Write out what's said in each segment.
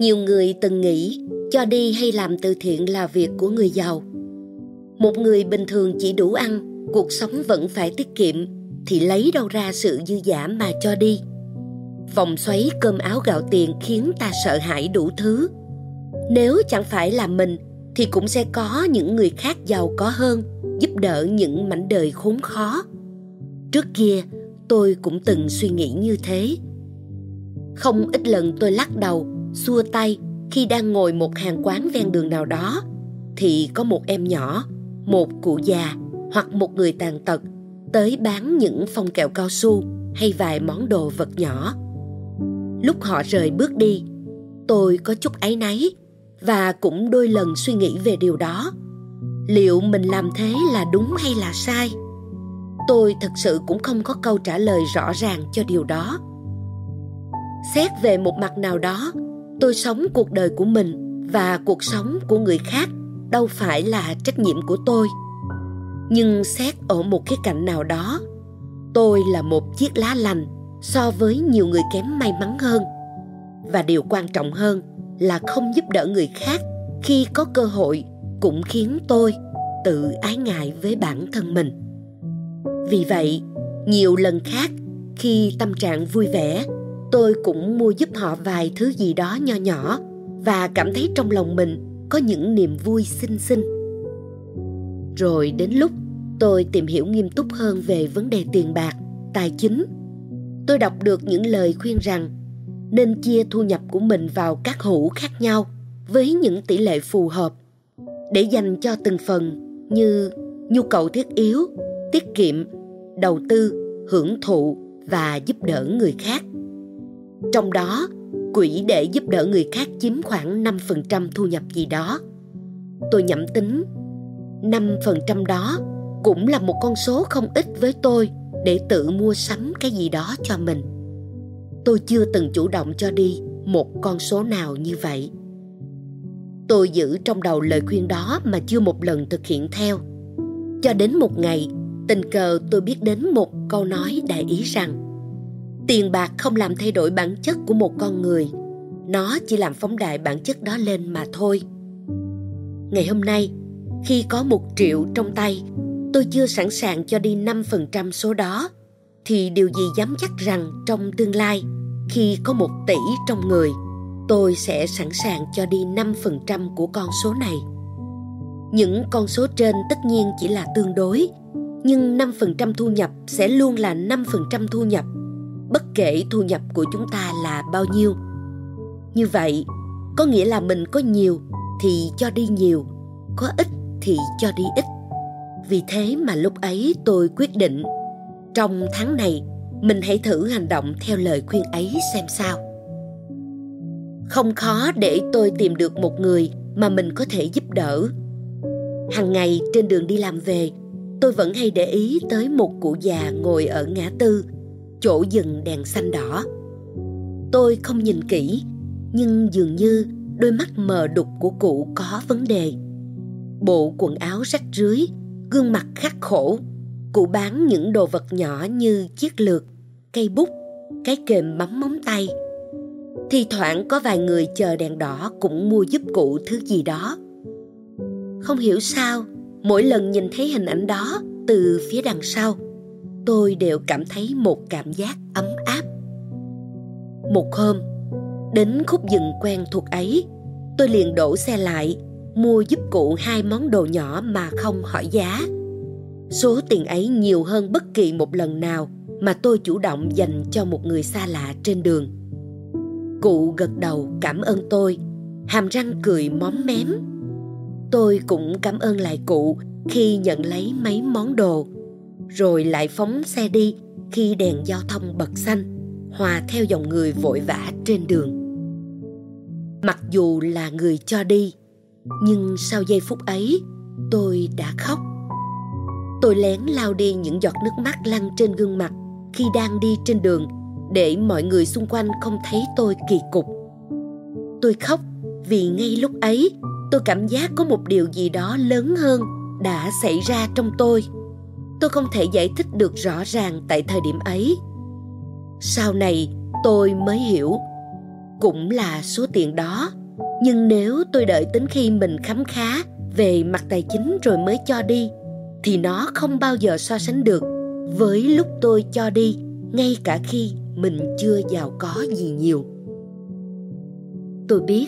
nhiều người từng nghĩ cho đi hay làm từ thiện là việc của người giàu. Một người bình thường chỉ đủ ăn, cuộc sống vẫn phải tiết kiệm, thì lấy đâu ra sự dư giả mà cho đi? Vòng xoáy cơm áo gạo tiền khiến ta sợ hãi đủ thứ. Nếu chẳng phải là mình, thì cũng sẽ có những người khác giàu có hơn, giúp đỡ những mảnh đời khốn khó. Trước kia, tôi cũng từng suy nghĩ như thế. Không ít lần tôi lắc đầu xua tay, khi đang ngồi một hàng quán ven đường nào đó, thì có một em nhỏ, một cụ già hoặc một người tàn tật tới bán những phong kẹo cao su hay vài món đồ vật nhỏ. Lúc họ rời bước đi, tôi có chút áy náy và cũng đôi lần suy nghĩ về điều đó. Liệu mình làm thế là đúng hay là sai? Tôi thật sự cũng không có câu trả lời rõ ràng cho điều đó. Xét về một mặt nào đó tôi sống cuộc đời của mình và cuộc sống của người khác đâu phải là trách nhiệm của tôi. Nhưng xét ở một cái cạnh nào đó, tôi là một chiếc lá lành so với nhiều người kém may mắn hơn. Và điều quan trọng hơn là không giúp đỡ người khác khi có cơ hội cũng khiến tôi tự ái ngại với bản thân mình. Vì vậy, nhiều lần khác khi tâm trạng vui vẻ tôi cũng mua giúp họ vài thứ gì đó nho nhỏ và cảm thấy trong lòng mình có những niềm vui xinh xinh. Rồi đến lúc tôi tìm hiểu nghiêm túc hơn về vấn đề tiền bạc, tài chính, tôi đọc được những lời khuyên rằng nên chia thu nhập của mình vào các hũ khác nhau với những tỷ lệ phù hợp để dành cho từng phần như nhu cầu thiết yếu, tiết kiệm, đầu tư, hưởng thụ và giúp đỡ người khác trong đó quỹ để giúp đỡ người khác chiếm khoảng 5% thu nhập gì đó. Tôi nhẩm tính 5% đó cũng là một con số không ít với tôi để tự mua sắm cái gì đó cho mình. Tôi chưa từng chủ động cho đi một con số nào như vậy. Tôi giữ trong đầu lời khuyên đó mà chưa một lần thực hiện theo. Cho đến một ngày, tình cờ tôi biết đến một câu nói đại ý rằng tiền bạc không làm thay đổi bản chất của một con người. Nó chỉ làm phóng đại bản chất đó lên mà thôi. Ngày hôm nay khi có một triệu trong tay tôi chưa sẵn sàng cho đi 5% số đó thì điều gì dám chắc rằng trong tương lai khi có một tỷ trong người tôi sẽ sẵn sàng cho đi 5% của con số này. Những con số trên tất nhiên chỉ là tương đối, nhưng 5% thu nhập sẽ luôn là 5% thu nhập bất kể thu nhập của chúng ta là bao nhiêu. Như vậy, có nghĩa là mình có nhiều thì cho đi nhiều, có ít thì cho đi ít. Vì thế mà lúc ấy tôi quyết định, trong tháng này, mình hãy thử hành động theo lời khuyên ấy xem sao. Không khó để tôi tìm được một người mà mình có thể giúp đỡ. Hàng ngày trên đường đi làm về, tôi vẫn hay để ý tới một cụ già ngồi ở ngã tư chỗ dừng đèn xanh đỏ. Tôi không nhìn kỹ, nhưng dường như đôi mắt mờ đục của cụ có vấn đề. Bộ quần áo rách rưới, gương mặt khắc khổ. Cụ bán những đồ vật nhỏ như chiếc lược, cây bút, cái kềm bấm móng tay. Thi thoảng có vài người chờ đèn đỏ cũng mua giúp cụ thứ gì đó. Không hiểu sao, mỗi lần nhìn thấy hình ảnh đó từ phía đằng sau tôi đều cảm thấy một cảm giác ấm áp. Một hôm, đến khúc rừng quen thuộc ấy, tôi liền đổ xe lại, mua giúp cụ hai món đồ nhỏ mà không hỏi giá. Số tiền ấy nhiều hơn bất kỳ một lần nào mà tôi chủ động dành cho một người xa lạ trên đường. Cụ gật đầu cảm ơn tôi, hàm răng cười móm mém. Tôi cũng cảm ơn lại cụ khi nhận lấy mấy món đồ rồi lại phóng xe đi khi đèn giao thông bật xanh, hòa theo dòng người vội vã trên đường. Mặc dù là người cho đi, nhưng sau giây phút ấy, tôi đã khóc. Tôi lén lao đi những giọt nước mắt lăn trên gương mặt khi đang đi trên đường để mọi người xung quanh không thấy tôi kỳ cục. Tôi khóc vì ngay lúc ấy, tôi cảm giác có một điều gì đó lớn hơn đã xảy ra trong tôi tôi không thể giải thích được rõ ràng tại thời điểm ấy. Sau này, tôi mới hiểu. Cũng là số tiền đó. Nhưng nếu tôi đợi đến khi mình khám khá về mặt tài chính rồi mới cho đi, thì nó không bao giờ so sánh được với lúc tôi cho đi, ngay cả khi mình chưa giàu có gì nhiều. Tôi biết,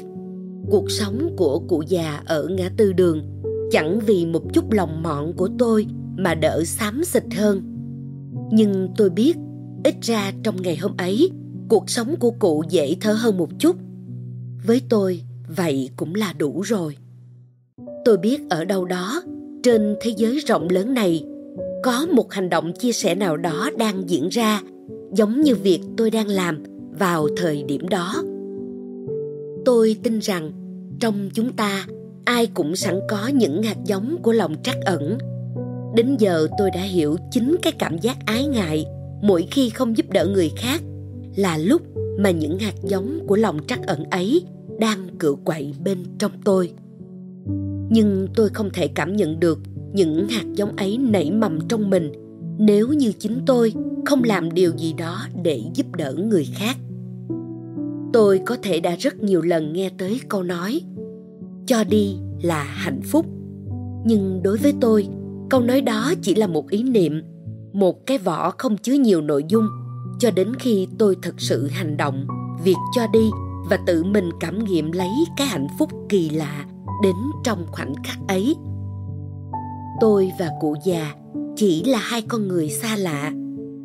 cuộc sống của cụ già ở ngã tư đường, chẳng vì một chút lòng mọn của tôi mà đỡ xám xịt hơn. Nhưng tôi biết, ít ra trong ngày hôm ấy, cuộc sống của cụ dễ thở hơn một chút. Với tôi, vậy cũng là đủ rồi. Tôi biết ở đâu đó, trên thế giới rộng lớn này, có một hành động chia sẻ nào đó đang diễn ra giống như việc tôi đang làm vào thời điểm đó. Tôi tin rằng trong chúng ta, ai cũng sẵn có những hạt giống của lòng trắc ẩn đến giờ tôi đã hiểu chính cái cảm giác ái ngại mỗi khi không giúp đỡ người khác là lúc mà những hạt giống của lòng trắc ẩn ấy đang cựa quậy bên trong tôi. Nhưng tôi không thể cảm nhận được những hạt giống ấy nảy mầm trong mình nếu như chính tôi không làm điều gì đó để giúp đỡ người khác. Tôi có thể đã rất nhiều lần nghe tới câu nói, cho đi là hạnh phúc. Nhưng đối với tôi câu nói đó chỉ là một ý niệm, một cái vỏ không chứa nhiều nội dung, cho đến khi tôi thực sự hành động, việc cho đi và tự mình cảm nghiệm lấy cái hạnh phúc kỳ lạ đến trong khoảnh khắc ấy. Tôi và cụ già chỉ là hai con người xa lạ,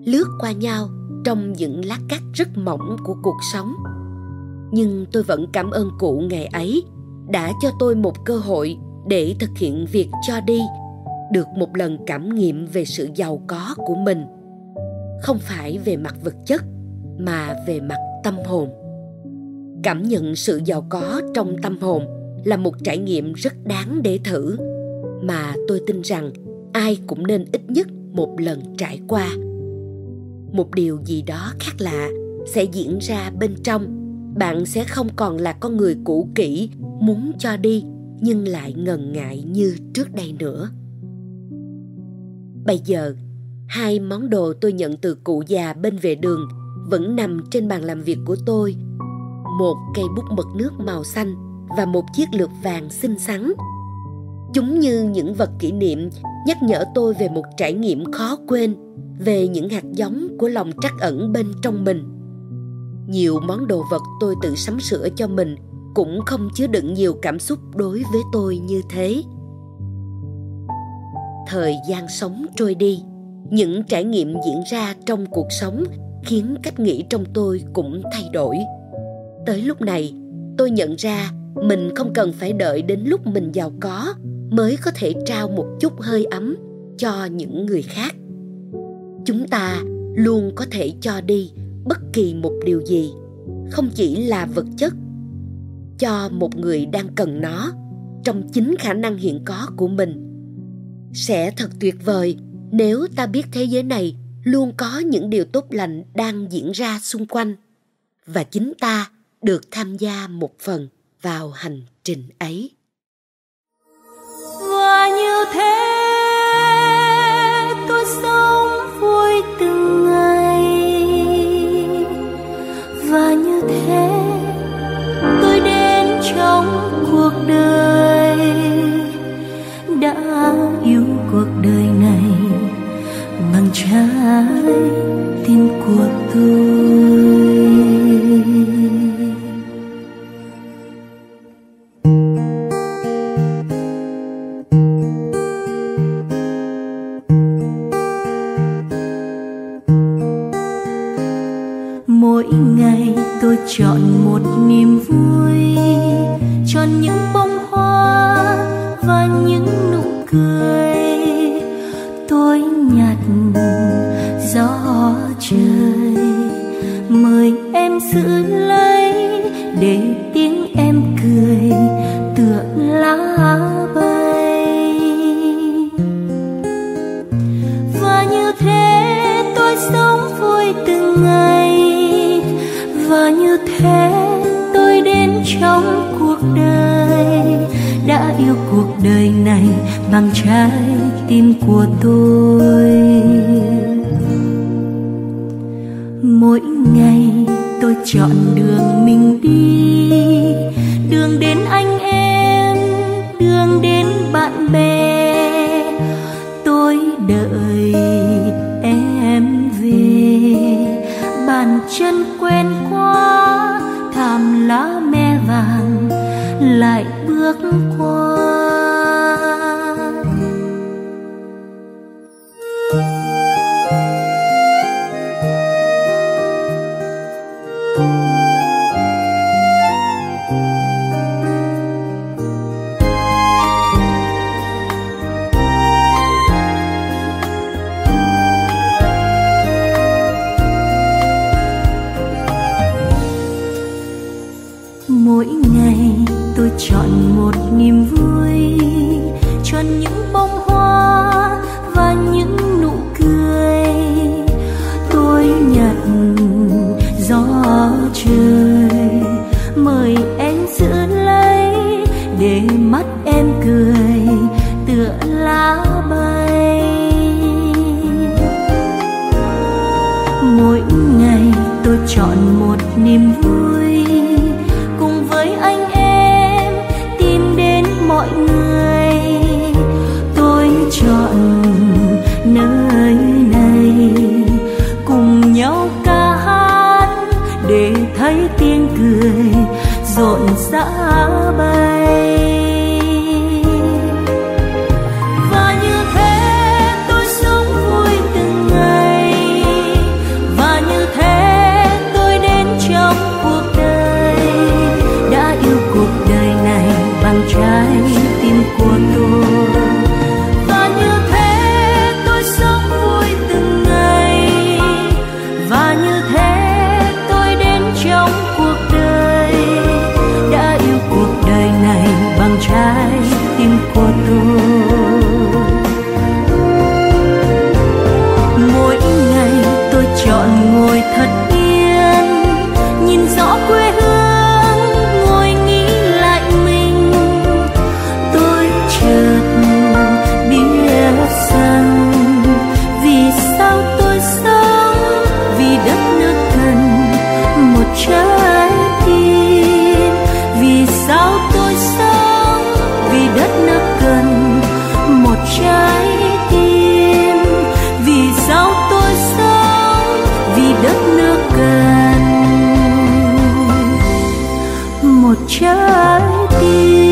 lướt qua nhau trong những lát cắt rất mỏng của cuộc sống. Nhưng tôi vẫn cảm ơn cụ ngày ấy đã cho tôi một cơ hội để thực hiện việc cho đi được một lần cảm nghiệm về sự giàu có của mình. Không phải về mặt vật chất, mà về mặt tâm hồn. Cảm nhận sự giàu có trong tâm hồn là một trải nghiệm rất đáng để thử, mà tôi tin rằng ai cũng nên ít nhất một lần trải qua. Một điều gì đó khác lạ sẽ diễn ra bên trong. Bạn sẽ không còn là con người cũ kỹ muốn cho đi, nhưng lại ngần ngại như trước đây nữa bây giờ, hai món đồ tôi nhận từ cụ già bên vệ đường vẫn nằm trên bàn làm việc của tôi. Một cây bút mực nước màu xanh và một chiếc lược vàng xinh xắn. Chúng như những vật kỷ niệm nhắc nhở tôi về một trải nghiệm khó quên, về những hạt giống của lòng trắc ẩn bên trong mình. Nhiều món đồ vật tôi tự sắm sửa cho mình cũng không chứa đựng nhiều cảm xúc đối với tôi như thế thời gian sống trôi đi. Những trải nghiệm diễn ra trong cuộc sống khiến cách nghĩ trong tôi cũng thay đổi. Tới lúc này, tôi nhận ra mình không cần phải đợi đến lúc mình giàu có mới có thể trao một chút hơi ấm cho những người khác. Chúng ta luôn có thể cho đi bất kỳ một điều gì, không chỉ là vật chất, cho một người đang cần nó, trong chính khả năng hiện có của mình sẽ thật tuyệt vời nếu ta biết thế giới này luôn có những điều tốt lành đang diễn ra xung quanh và chính ta được tham gia một phần vào hành trình ấy. Và như thế tôi sống vui từng ngày. Và như thế, tôi đến trong cuộc đời. Trái của tôi. Mỗi ngày tôi chọn một niềm vui chọn những bông hoa và những nụ cười tôi nhặt gió cuộc đời này bằng trái tim của tôi. Mỗi ngày tôi chọn đường mình đi, đường đến anh em, đường đến bạn bè. Tôi đợi em về, bàn chân quen quá, thảm lá me vàng lại bước qua. em cười tựa lá bay. Mỗi ngày tôi chọn một niềm vui cùng với anh em, tìm đến mọi người. Tôi chọn nơi này cùng nhau ca hát để thấy tiếng cười rộn rã bay. One. trái tim.